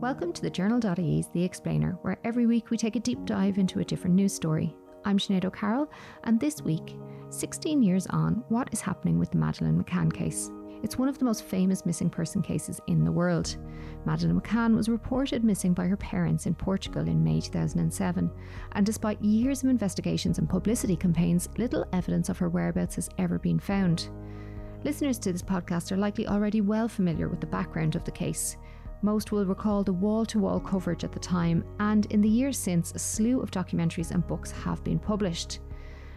Welcome to the Journal.ie's The Explainer, where every week we take a deep dive into a different news story. I'm Sinead O'Carroll, and this week, 16 years on, what is happening with the Madeleine McCann case? It's one of the most famous missing person cases in the world. Madeleine McCann was reported missing by her parents in Portugal in May 2007, and despite years of investigations and publicity campaigns, little evidence of her whereabouts has ever been found. Listeners to this podcast are likely already well familiar with the background of the case. Most will recall the wall to wall coverage at the time, and in the years since, a slew of documentaries and books have been published.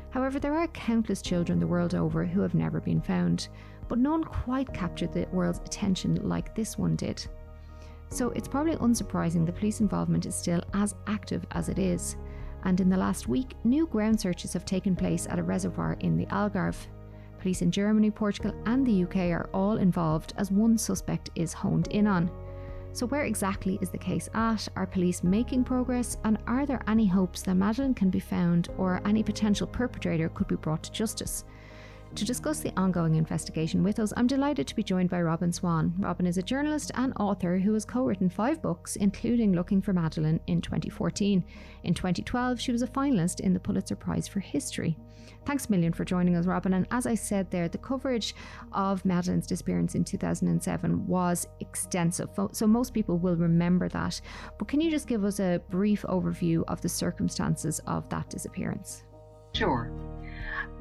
However, there are countless children the world over who have never been found, but none quite captured the world's attention like this one did. So it's probably unsurprising the police involvement is still as active as it is. And in the last week, new ground searches have taken place at a reservoir in the Algarve. Police in Germany, Portugal, and the UK are all involved as one suspect is honed in on. So, where exactly is the case at? Are police making progress? And are there any hopes that Madeleine can be found or any potential perpetrator could be brought to justice? To discuss the ongoing investigation with us, I'm delighted to be joined by Robbyn Swan. Robbyn is a journalist and author who has co written five books, including Looking for Madeleine in 2014. In 2012, she was a finalist in the Pulitzer Prize for History. Thanks a million for joining us, Robbyn. And as I said there, the coverage of Madeleine's disappearance in 2007 was extensive, so most people will remember that. But can you just give us a brief overview of the circumstances of that disappearance? Sure.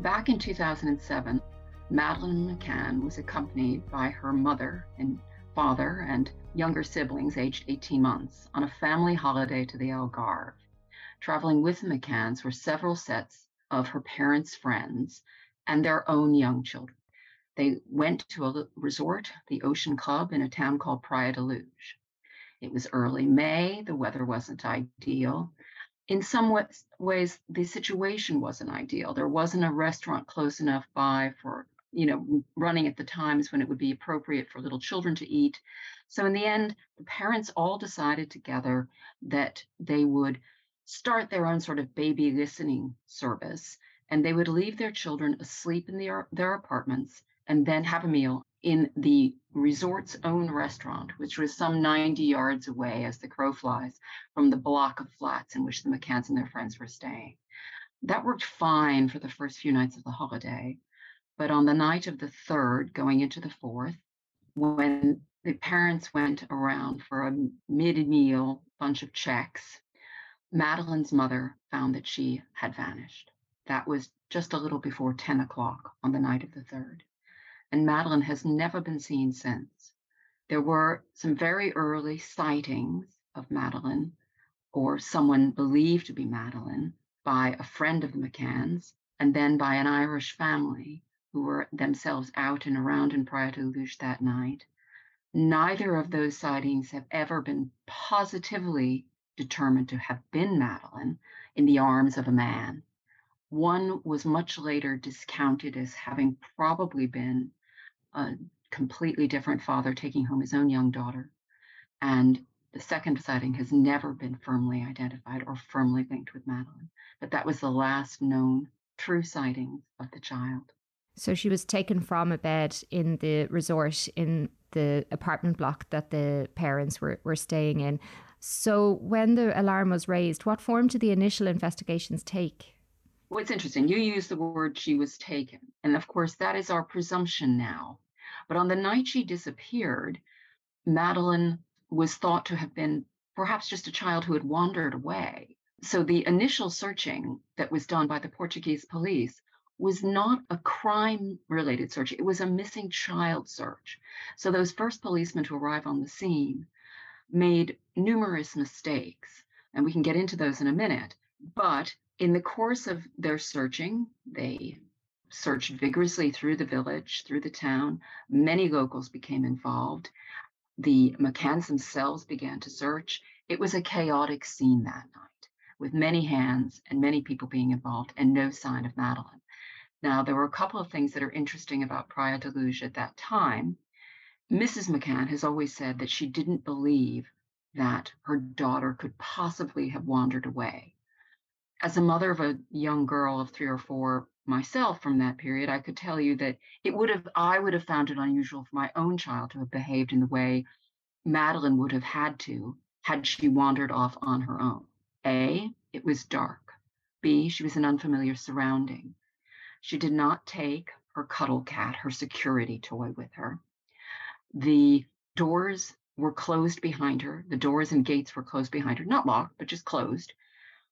Back in 2007, Madeleine McCann was accompanied by her mother and father and younger siblings aged 18 months on a family holiday to the Algarve. Traveling with the McCanns were several sets of her parents' friends and their own young children. They went to a resort, the Ocean Club, in a town called Praia da Luz. It was early May, the weather wasn't ideal, in some ways the situation wasn't ideal. There wasn't a restaurant close enough by for you know running at the times when it would be appropriate for little children to eat. So in the end the parents all decided together that they would start their own sort of baby listening service and they would leave their children asleep in their, their apartments and then have a meal in the resort's own restaurant, which was some 90 yards away as the crow flies from the block of flats in which the McCanns and their friends were staying. That worked fine for the first few nights of the holiday. But on the night of the third, going into the fourth, when the parents went around for a mid meal bunch of checks, Madeleine's mother found that she had vanished. That was just a little before 10 o'clock on the night of the third and Madeleine has never been seen since. There were some very early sightings of Madeleine, or someone believed to be Madeleine, by a friend of the McCanns and then by an Irish family who were themselves out and around in Praia da Luz that night. Neither of those sightings have ever been positively determined to have been Madeleine in the arms of a man. One was much later discounted as having probably been a completely different father taking home his own young daughter. And the second sighting has never been firmly identified or firmly linked with Madeleine, But that was the last known true sighting of the child. So she was taken from a bed in the resort in the apartment block that the parents were, were staying in. So when the alarm was raised, what form did the initial investigations take? Well, it's interesting. You use the word she was taken. And of course, that is our presumption now. But on the night she disappeared, Madeleine was thought to have been perhaps just a child who had wandered away. So the initial searching that was done by the Portuguese police was not a crime related search, it was a missing child search. So those first policemen to arrive on the scene made numerous mistakes, and we can get into those in a minute. But in the course of their searching, they searched vigorously through the village, through the town. Many locals became involved. The McCanns themselves began to search. It was a chaotic scene that night, with many hands and many people being involved and no sign of Madeleine. Now, there were a couple of things that are interesting about da Luz at that time. Mrs. McCann has always said that she didn't believe that her daughter could possibly have wandered away as a mother of a young girl of three or four myself from that period, I could tell you that it would have, I would have found it unusual for my own child to have behaved in the way Madeleine would have had to had she wandered off on her own. A, it was dark. B, she was in unfamiliar surrounding. She did not take her cuddle cat, her security toy, with her. The doors were closed behind her. The doors and gates were closed behind her, not locked, but just closed.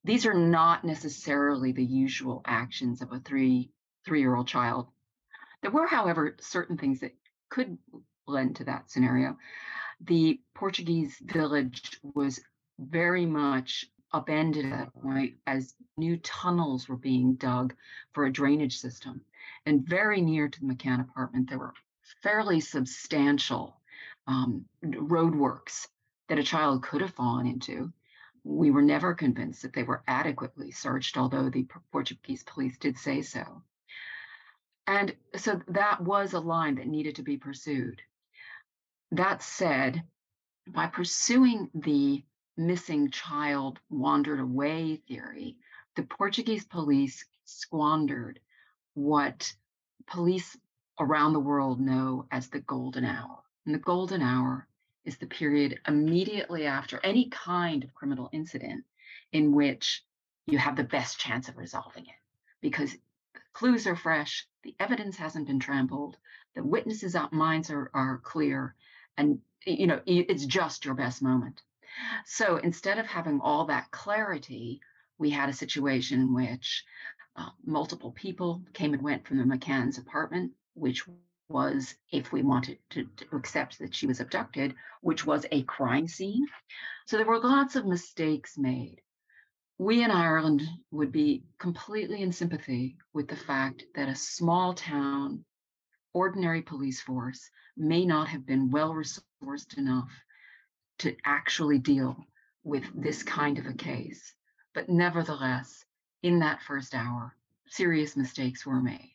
These are not necessarily the usual actions of a three three year old child. There were, however, certain things that could lend to that scenario. The Portuguese village was very much upended at that point as new tunnels were being dug for a drainage system. And very near to the McCann apartment, there were fairly substantial um, roadworks that a child could have fallen into. We were never convinced that they were adequately searched, although the Portuguese police did say so. And so that was a line that needed to be pursued. That said, by pursuing the missing child wandered away theory, the Portuguese police squandered what police around the world know as the golden hour. And the golden hour is the period immediately after any kind of criminal incident in which you have the best chance of resolving it because the clues are fresh, the evidence hasn't been trampled, the witnesses' minds are, are clear, and you know it's just your best moment. So instead of having all that clarity, we had a situation in which uh, multiple people came and went from the McCann's apartment, which was, if we wanted to, to, accept that she was abducted, which was a crime scene. So there were lots of mistakes made. We in Ireland would be completely in sympathy with the fact that a small town, ordinary police force may not have been well resourced enough to actually deal with this kind of a case. But nevertheless, in that first hour, serious mistakes were made.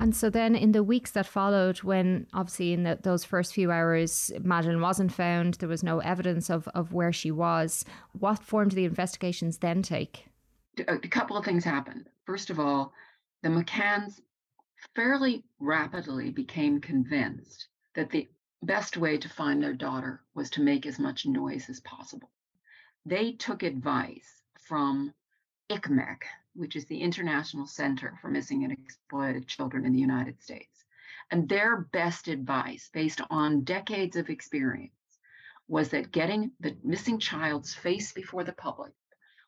And so then in the weeks that followed, when obviously in the, those first few hours, Madeleine wasn't found, there was no evidence of, of where she was, what form did the investigations then take? Uh, a couple of things happened. First of all, the McCanns fairly rapidly became convinced that the best way to find their daughter was to make as much noise as possible. They took advice from ICMEC, which is the International Center for Missing and Exploited Children in the United States. And their best advice, based on decades of experience, was that getting the missing child's face before the public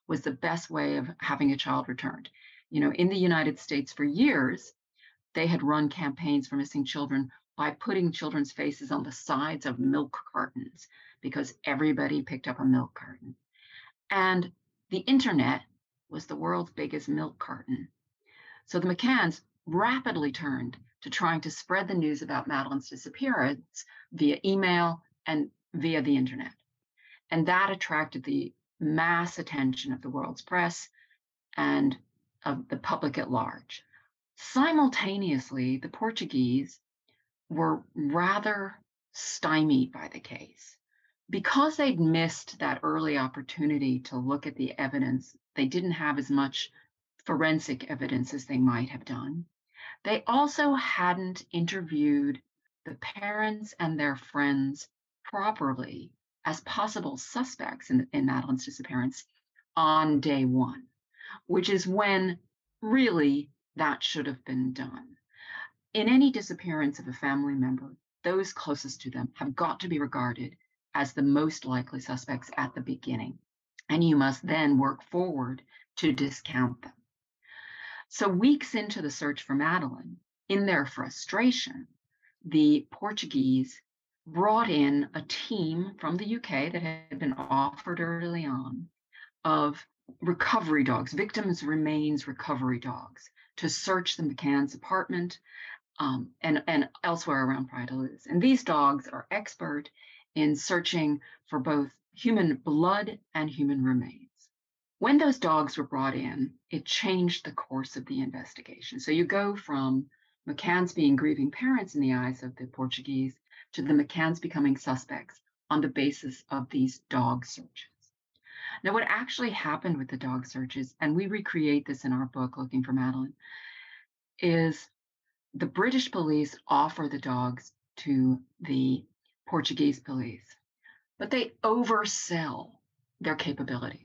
was the best way of having a child returned. You know, in the United States for years, they had run campaigns for missing children by putting children's faces on the sides of milk cartons because everybody picked up a milk carton. And the internet was the world's biggest milk carton. So the McCanns rapidly turned to trying to spread the news about Madeleine's disappearance via email and via the internet. And that attracted the mass attention of the world's press and of the public at large. Simultaneously, the Portuguese were rather stymied by the case. Because they'd missed that early opportunity to look at the evidence they didn't have as much forensic evidence as they might have done. They also hadn't interviewed the parents and their friends properly as possible suspects in, in Madeleine's disappearance on day one, which is when really that should have been done. In any disappearance of a family member, those closest to them have got to be regarded as the most likely suspects at the beginning and you must then work forward to discount them. So, weeks into the search for Madeleine, in their frustration, the Portuguese brought in a team from the UK that had been offered early on of recovery dogs, victims' remains recovery dogs, to search the McCann's apartment um, and, and elsewhere around Praia da Luz. And these dogs are expert in searching for both human blood and human remains. When those dogs were brought in, it changed the course of the investigation. So you go from McCann's being grieving parents in the eyes of the Portuguese to the McCann's becoming suspects on the basis of these dog searches. Now, what actually happened with the dog searches, and we recreate this in our book, Looking for Madeleine, is the British police offer the dogs to the Portuguese police but they oversell their capabilities.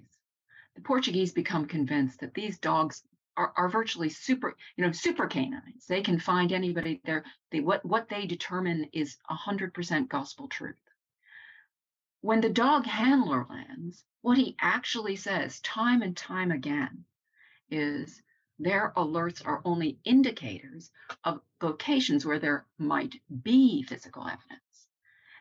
The Portuguese become convinced that these dogs are, are virtually super, you know, super canines. They can find anybody there. They what what they determine is hundred percent gospel truth. When the dog handler lands, what he actually says time and time again is their alerts are only indicators of locations where there might be physical evidence.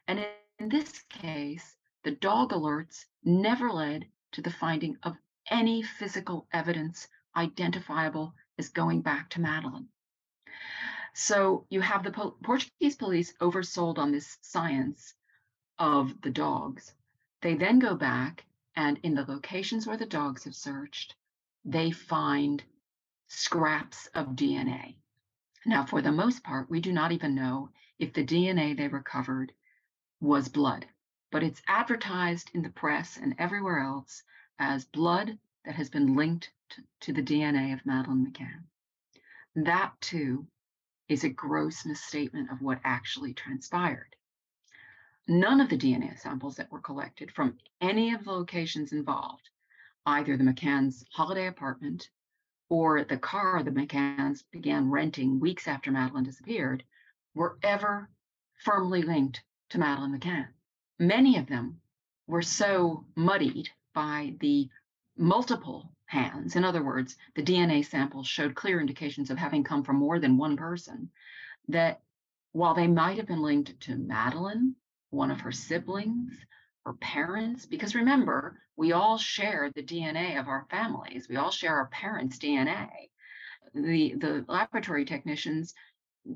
And in, this case, the dog alerts never led to the finding of any physical evidence identifiable as going back to Madeleine. So you have the po- Portuguese police oversold on this science of the dogs. They then go back and in the locations where the dogs have searched, they find scraps of DNA. Now, for the most part, we do not even know if the DNA they recovered was blood, but it's advertised in the press and everywhere else as blood that has been linked to, to the DNA of Madeleine McCann. That, too, is a gross misstatement of what actually transpired. None of the DNA samples that were collected from any of the locations involved, either the McCann's holiday apartment or the car the McCanns began renting weeks after Madeleine disappeared, were ever firmly linked to Madeleine McCann. Many of them were so muddied by the multiple hands. In other words, the DNA samples showed clear indications of having come from more than one person, that while they might have been linked to Madeleine, one of her siblings, her parents, because remember, we all share the DNA of our families, we all share our parents' DNA. The, the laboratory technicians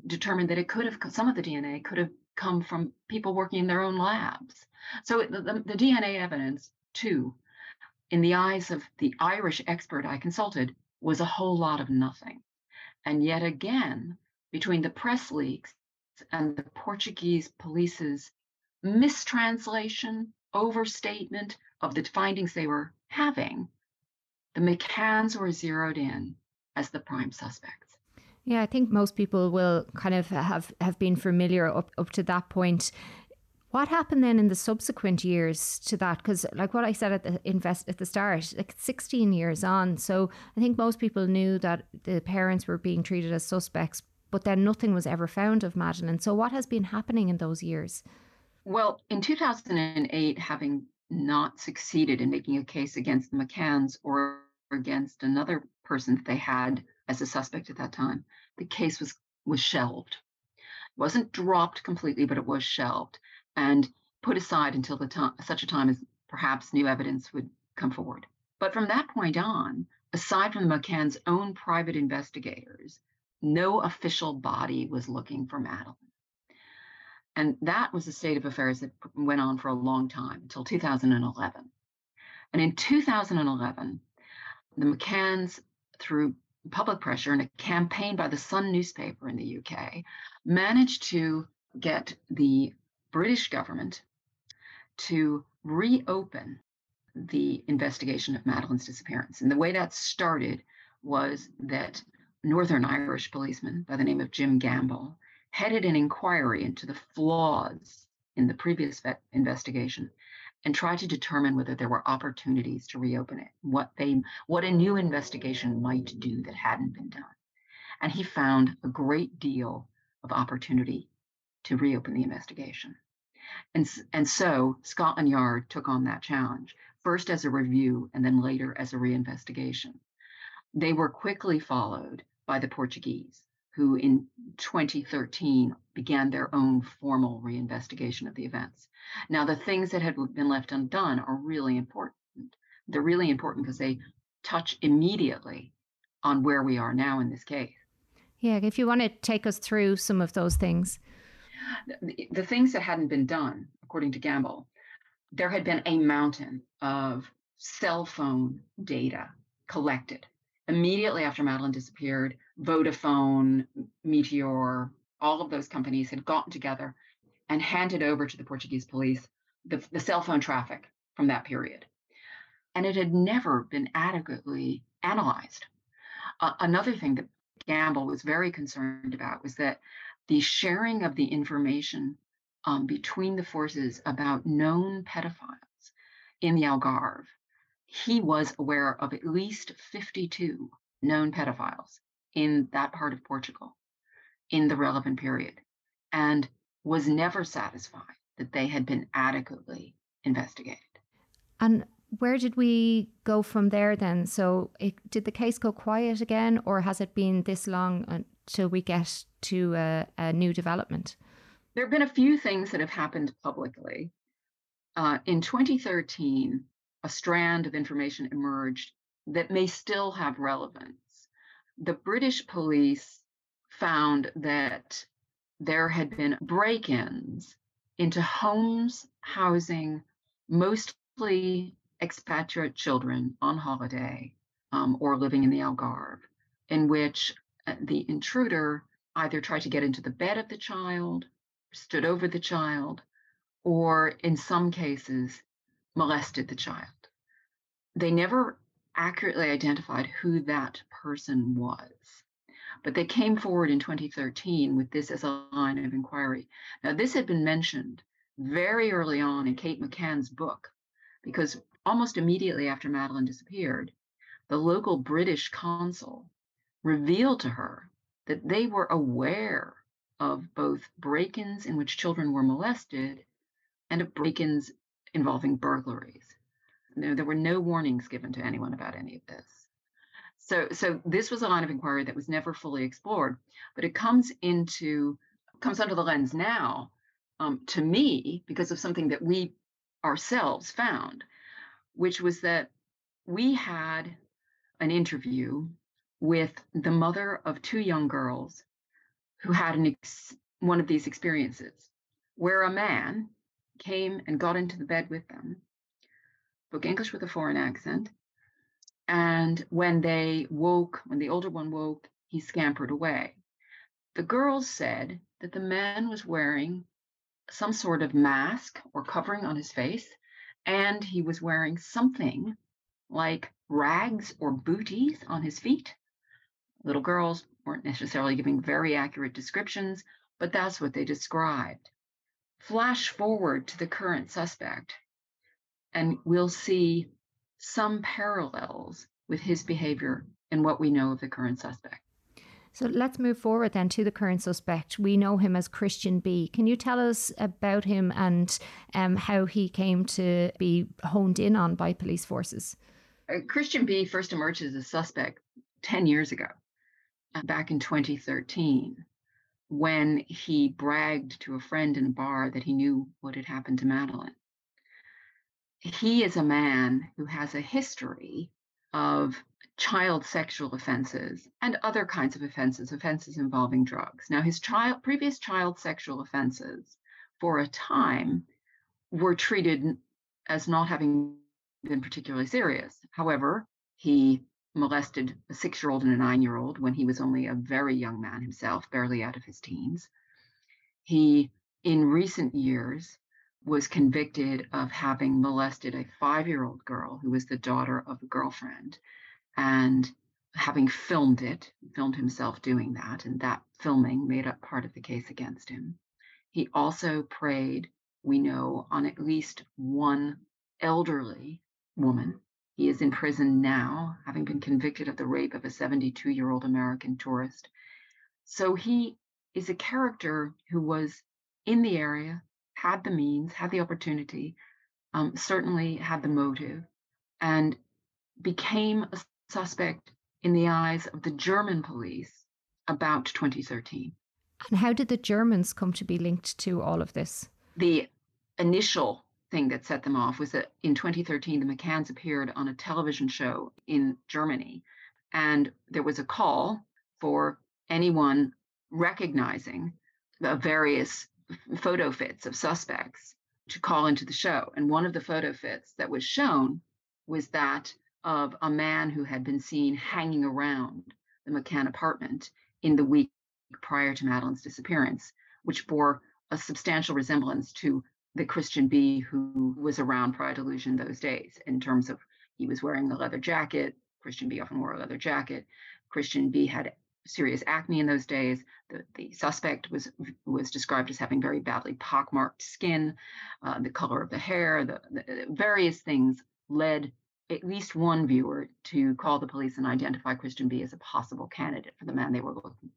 determined that it could have, some of the DNA could have come from people working in their own labs. So the, the, the DNA evidence, too, in the eyes of the Irish expert I consulted, was a whole lot of nothing. And yet again, between the press leaks and the Portuguese police's mistranslation, overstatement of the findings they were having, the McCanns were zeroed in as the prime suspects. Yeah, I think most people will kind of have, have been familiar up, up to that point. What happened then in the subsequent years to that? Because, like what I said at the invest at the start, like 16 years on. So I think most people knew that the parents were being treated as suspects, but then nothing was ever found of Madeleine. So what has been happening in those years? Well, in 2008, having not succeeded in making a case against the McCanns or against another person that they had as a suspect at that time, the case was was shelved. It wasn't dropped completely, but it was shelved and put aside until the time such a time as perhaps new evidence would come forward. But from that point on, aside from the McCann's own private investigators, no official body was looking for Madeleine. And that was a state of affairs that went on for a long time until 2011. And in 2011, the McCanns, through public pressure and a campaign by the Sun newspaper in the UK, managed to get the British government to reopen the investigation of Madeleine's disappearance. And the way that started was that Northern Irish policeman by the name of Jim Gamble headed an inquiry into the flaws in the previous investigation and try to determine whether there were opportunities to reopen it, what they what a new investigation might do that hadn't been done. And he found a great deal of opportunity to reopen the investigation. And, and so Scotland Yard took on that challenge, first as a review and then later as a reinvestigation. They were quickly followed by the Portuguese who in 2013 began their own formal reinvestigation of the events. Now, the things that had been left undone are really important. They're really important because they touch immediately on where we are now in this case. Yeah, if you want to take us through some of those things. The, the things that hadn't been done, according to Gamble, there had been a mountain of cell phone data collected immediately after Madeleine disappeared, Vodafone, Meteor, all of those companies had gotten together and handed over to the Portuguese police the, the cell phone traffic from that period. And it had never been adequately analyzed. Uh, another thing that Gamble was very concerned about was that the sharing of the information um, between the forces about known pedophiles in the Algarve, he was aware of at least 52 known pedophiles in that part of Portugal in the relevant period and was never satisfied that they had been adequately investigated. And where did we go from there then? So, it, did the case go quiet again, or has it been this long until we get to a, a new development? There have been a few things that have happened publicly. Uh, in 2013, a strand of information emerged that may still have relevance. The British police found that there had been break ins into homes housing mostly expatriate children on holiday um, or living in the Algarve, in which uh, the intruder either tried to get into the bed of the child, stood over the child, or in some cases, molested the child. They never accurately identified who that person was. But they came forward in 2013 with this as a line of inquiry. Now, this had been mentioned very early on in Kate McCann's book, because almost immediately after Madeleine disappeared, the local British consul revealed to her that they were aware of both break ins in which children were molested and of break ins involving burglaries. There, there were no warnings given to anyone about any of this. So, so this was a line of inquiry that was never fully explored, but it comes into comes under the lens now um, to me because of something that we ourselves found, which was that we had an interview with the mother of two young girls who had an ex- one of these experiences where a man came and got into the bed with them, spoke English with a foreign accent, and when they woke, when the older one woke, he scampered away. The girls said that the man was wearing some sort of mask or covering on his face, and he was wearing something like rags or booties on his feet. Little girls weren't necessarily giving very accurate descriptions, but that's what they described. Flash forward to the current suspect, and we'll see some parallels with his behavior and what we know of the current suspect. So let's move forward then to the current suspect. We know him as Christian B. Can you tell us about him and um, how he came to be honed in on by police forces? Uh, Christian B first emerged as a suspect 10 years ago, uh, back in 2013, when he bragged to a friend in a bar that he knew what had happened to Madeleine. he is a man who has a history of child sexual offenses and other kinds of offenses, offenses involving drugs. Now, his child, previous child sexual offenses for a time were treated as not having been particularly serious. However, he molested a six year old and a nine year old when he was only a very young man himself, barely out of his teens. He, in recent years, was convicted of having molested a five year old girl who was the daughter of a girlfriend and having filmed it, filmed himself doing that, and that filming made up part of the case against him. He also preyed, we know, on at least one elderly woman. He is in prison now, having been convicted of the rape of a 72 year old American tourist. So he is a character who was in the area, had the means, had the opportunity, um, certainly had the motive, and became a suspect in the eyes of the German police about 2013. And how did the Germans come to be linked to all of this? The initial thing that set them off was that in 2013, the McCanns appeared on a television show in Germany, and there was a call for anyone recognizing the various photo fits of suspects to call into the show. And one of the photo fits that was shown was that of a man who had been seen hanging around the McCann apartment in the week prior to Madeleine's disappearance, which bore a substantial resemblance to the Christian B who was around Praia da Luz those days in terms of he was wearing a leather jacket. Christian B often wore a leather jacket. Christian B had serious acne in those days. The, the suspect was was described as having very badly pockmarked skin. Uh, the color of the hair, the, the various things led at least one viewer to call the police and identify Christian B as a possible candidate for the man they were looking.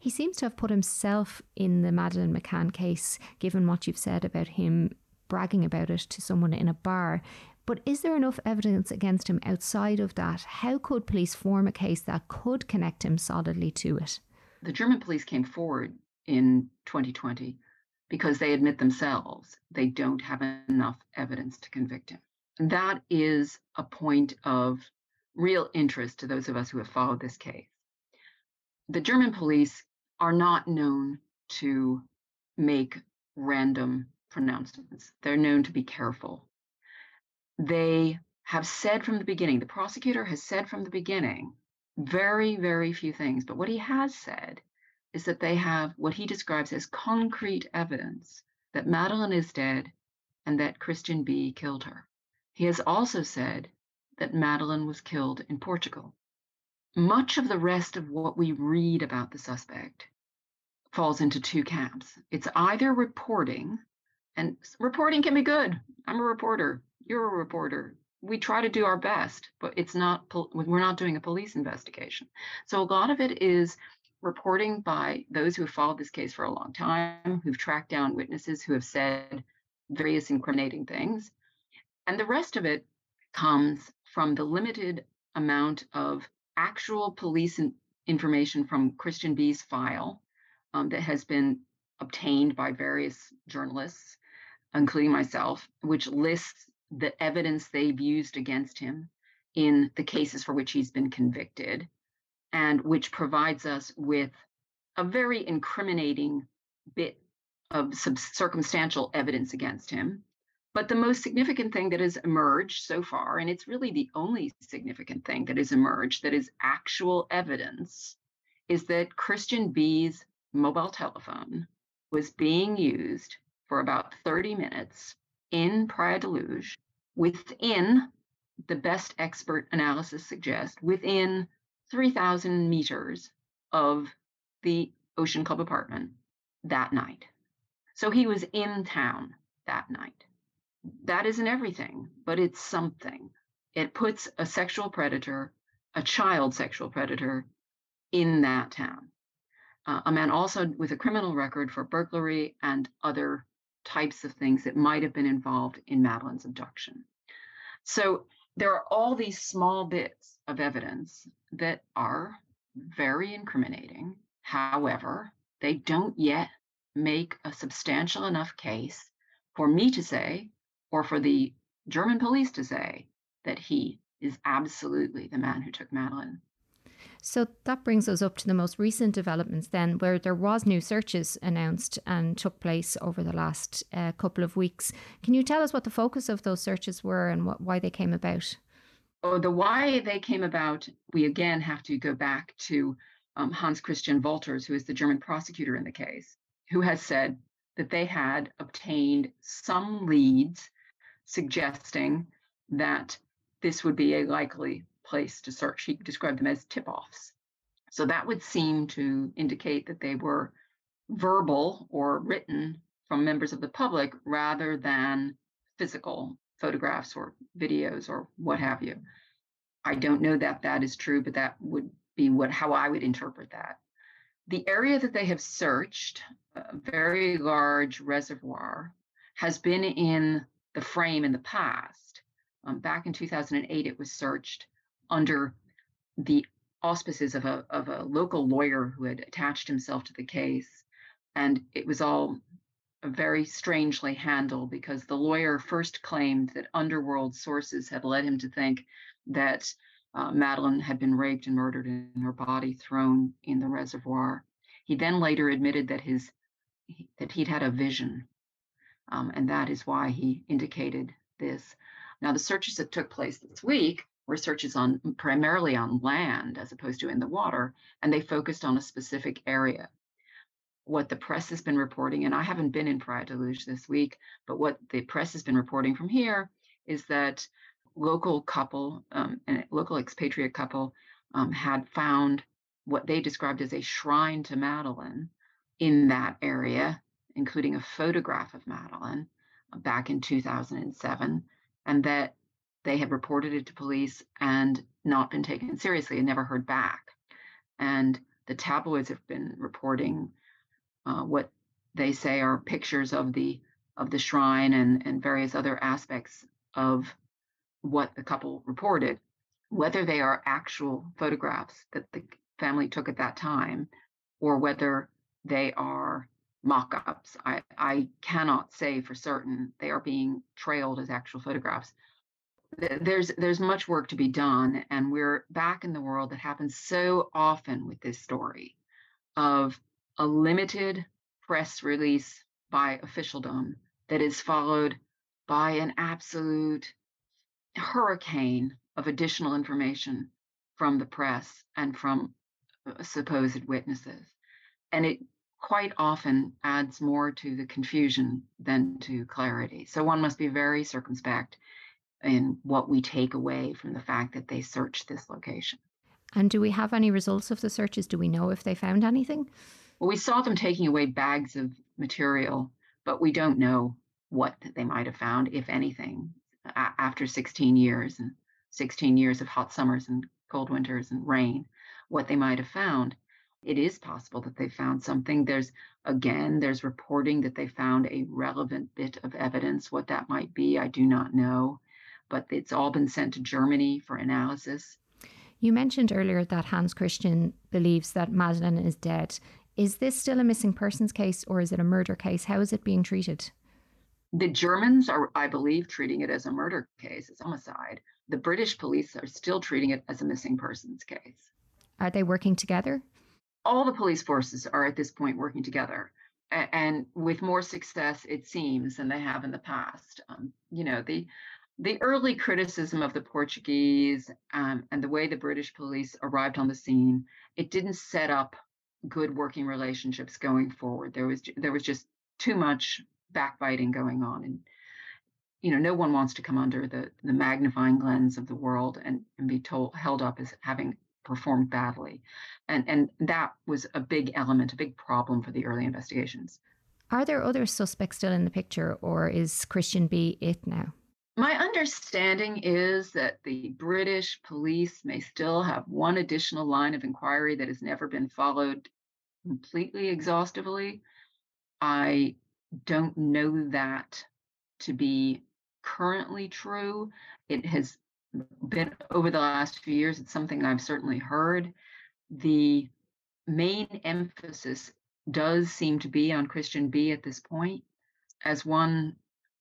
He seems to have put himself in the Madeleine McCann case, given what you've said about him bragging about it to someone in a bar. But is there enough evidence against him outside of that? How could police form a case that could connect him solidly to it? The German police came forward in 2020 because they admit themselves they don't have enough evidence to convict him. That is a point of real interest to those of us who have followed this case. The German police are not known to make random pronouncements, they're known to be careful they have said from the beginning, the prosecutor has said from the beginning very, very few things. But what he has said is that they have what he describes as concrete evidence that Madeleine is dead and that Christian B killed her. He has also said that Madeleine was killed in Portugal. Much of the rest of what we read about the suspect falls into two camps. It's either reporting, and reporting can be good. I'm a reporter you're a reporter. We try to do our best, but it's not, we're not doing a police investigation. So a lot of it is reporting by those who have followed this case for a long time, who've tracked down witnesses who have said various incriminating things. And the rest of it comes from the limited amount of actual police in, information from Christian B's file um, that has been obtained by various journalists, including myself, which lists the evidence they've used against him in the cases for which he's been convicted, and which provides us with a very incriminating bit of circumstantial evidence against him. But the most significant thing that has emerged so far, and it's really the only significant thing that has emerged that is actual evidence, is that Christian B's mobile telephone was being used for about 30 minutes in Praia da Luz within the best expert analysis suggests within 3,000 meters of the Ocean Club apartment that night. So he was in town that night. That isn't everything, but it's something. It puts a sexual predator, a child sexual predator, in that town. Uh, a man also with a criminal record for burglary and other types of things that might have been involved in Madeleine's abduction. So there are all these small bits of evidence that are very incriminating. However, they don't yet make a substantial enough case for me to say, or for the German police to say, that he is absolutely the man who took Madeleine. So that brings us up to the most recent developments then, where there was new searches announced and took place over the last uh, couple of weeks. Can you tell us what the focus of those searches were and what, why they came about? Oh, the why they came about, we again have to go back to um, Hans Christian Wolters, who is the German prosecutor in the case, who has said that they had obtained some leads suggesting that this would be a likely place to search. He described them as tip offs. So that would seem to indicate that they were verbal or written from members of the public rather than physical photographs or videos or what have you. I don't know that that is true, but that would be what how I would interpret that. The area that they have searched, a very large reservoir, has been in the frame in the past. Um, back in 2008, it was searched under the auspices of a, of a local lawyer who had attached himself to the case. And it was all very strangely handled because the lawyer first claimed that underworld sources had led him to think that uh, Madeleine had been raped and murdered and her body thrown in the reservoir. He then later admitted that his that he'd had a vision, um, and that is why he indicated this. Now, the searches that took place this week were searches on primarily on land as opposed to in the water, and they focused on a specific area. What the press has been reporting, and I haven't been in Praia da Luz this week, but what the press has been reporting from here is that local couple, um, a local expatriate couple, um, had found what they described as a shrine to Madeleine in that area, including a photograph of Madeleine uh, back in 2007, and that they had reported it to police and not been taken seriously and never heard back. And the tabloids have been reporting uh, what they say are pictures of the of the shrine and and various other aspects of what the couple reported, whether they are actual photographs that the family took at that time, or whether they are mock-ups. I, I cannot say for certain they are being trailed as actual photographs. There's there's much work to be done, and we're back in the world that happens so often with this story of a limited press release by officialdom that is followed by an absolute hurricane of additional information from the press and from uh, supposed witnesses. And it quite often adds more to the confusion than to clarity. So one must be very circumspect in what we take away from the fact that they searched this location. And do we have any results of the searches? Do we know if they found anything? Well, we saw them taking away bags of material, but we don't know what they might have found, if anything, after 16 years and 16 years of hot summers and cold winters and rain, what they might have found. It is possible that they found something. There's, again, there's reporting that they found a relevant bit of evidence. What that might be, I do not know, but it's all been sent to Germany for analysis. You mentioned earlier that Hans Christian believes that Madeleine is dead. Is this still a missing persons case or is it a murder case? How is it being treated? The Germans are, I believe, treating it as a murder case, as homicide. The British police are still treating it as a missing persons case. Are they working together? All the police forces are at this point working together, and with more success, it seems, than they have in the past. Um, you know, the the early criticism of the Portuguese um, and the way the British police arrived on the scene, it didn't set up good working relationships going forward. There was there was just too much backbiting going on and you know no one wants to come under the the magnifying lens of the world and and be told held up as having performed badly. And and that was a big element a big problem for the early investigations. Are there other suspects still in the picture or is christian b it now? My understanding is that the british police may still have one additional line of inquiry that has never been followed completely exhaustively. I don't know that to be currently true. It has been over the last few years, it's something I've certainly heard. The main emphasis does seem to be on Christian B at this point. As one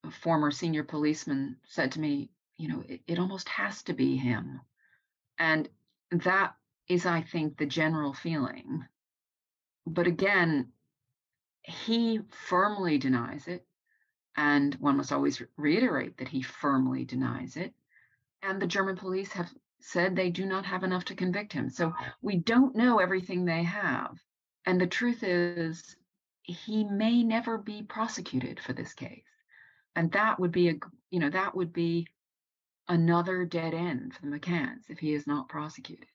former senior policeman said to me, you know, it, it almost has to be him. And that is, I think, the general feeling. But again, he firmly denies it. And one must always reiterate that he firmly denies it. And the German police have said they do not have enough to convict him. So we don't know everything they have. And the truth is, he may never be prosecuted for this case. And that would be a, you know, that would be another dead end for the McCanns if he is not prosecuted.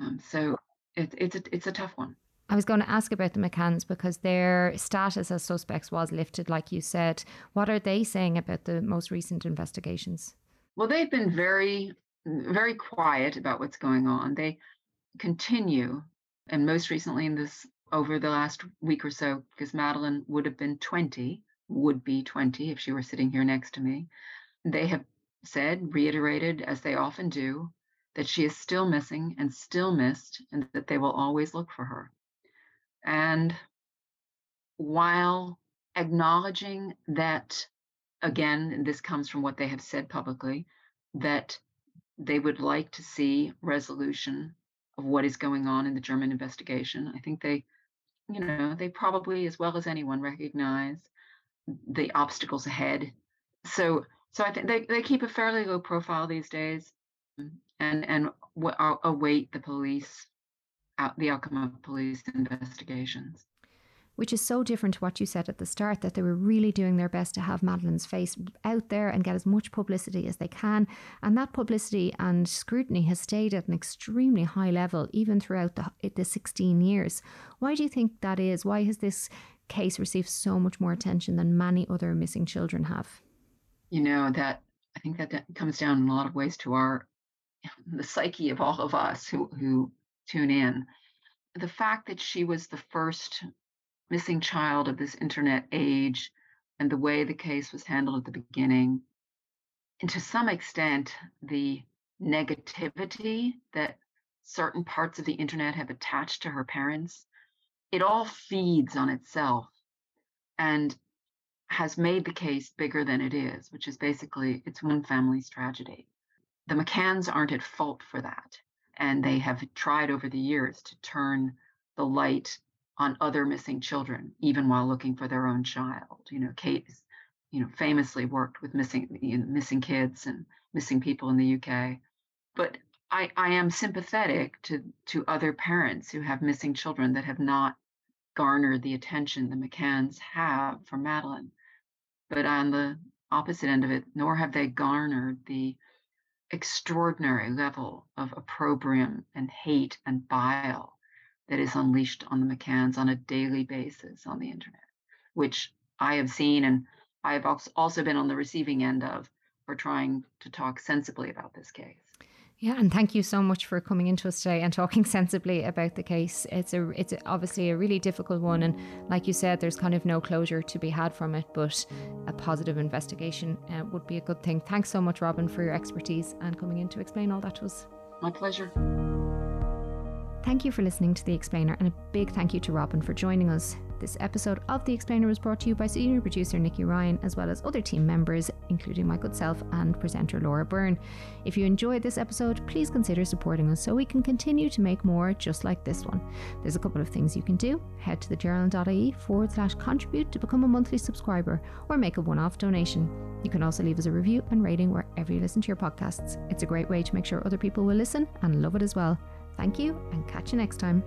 Um, so it, it's a, it's a tough one. I was going to ask about the McCanns because their status as suspects was lifted, like you said. What are they saying about the most recent investigations? Well, they've been very, very quiet about what's going on. They continue, and most recently in this, over the last week or so, because Madeleine would have been 20, would be 20 if she were sitting here next to me. They have said, reiterated, as they often do, that she is still missing and still missed, and that they will always look for her. And while acknowledging that, again, this comes from what they have said publicly, that they would like to see resolution of what is going on in the German investigation. I think they, you know, they probably, as well as anyone, recognize the obstacles ahead. So, so I think they, they keep a fairly low profile these days, um, and and await the police out the outcome of police investigations. Which is so different to what you said at the start that they were really doing their best to have Madeleine's face out there and get as much publicity as they can. And that publicity and scrutiny has stayed at an extremely high level even throughout the, the 16 years. Why do you think that is? Why has this case received so much more attention than many other missing children have? You know, that I think that, comes down in a lot of ways to our the psyche of all of us who who tune in. The fact that she was the first missing child of this internet age and the way the case was handled at the beginning, and to some extent, the negativity that certain parts of the internet have attached to her parents, it all feeds on itself and has made the case bigger than it is, which is basically it's one family's tragedy. The McCanns aren't at fault for that. And they have tried over the years to turn the light on other missing children, even while looking for their own child. You know, Kate, you know, famously worked with missing you know, missing kids and missing people in the UK. But I, I am sympathetic to to other parents who have missing children that have not garnered the attention the McCanns have for Madeleine. But on the opposite end of it, nor have they garnered the extraordinary level of opprobrium and hate and bile that is unleashed on the McCanns on a daily basis on the internet, which I have seen and I have also been on the receiving end of for trying to talk sensibly about this case. Yeah, and thank you so much for coming into us today and talking sensibly about the case. It's a it's obviously a really difficult one, and like you said, there's kind of no closure to be had from it. But a positive investigation uh, would be a good thing. Thanks so much, Robbyn, for your expertise and coming in to explain all that to us. My pleasure. Thank you for listening to The Explainer, and a big thank you to Robbyn for joining us. This episode of The Explainer was brought to you by senior producer Nikki Ryan, as well as other team members, including my good self and presenter Laura Byrne. If you enjoyed this episode, please consider supporting us so we can continue to make more just like this one. There's a couple of things you can do. Head to thejournal.ie forward slash contribute to become a monthly subscriber or make a one off donation. You can also leave us a review and rating wherever you listen to your podcasts. It's a great way to make sure other people will listen and love it as well. Thank you and catch you next time.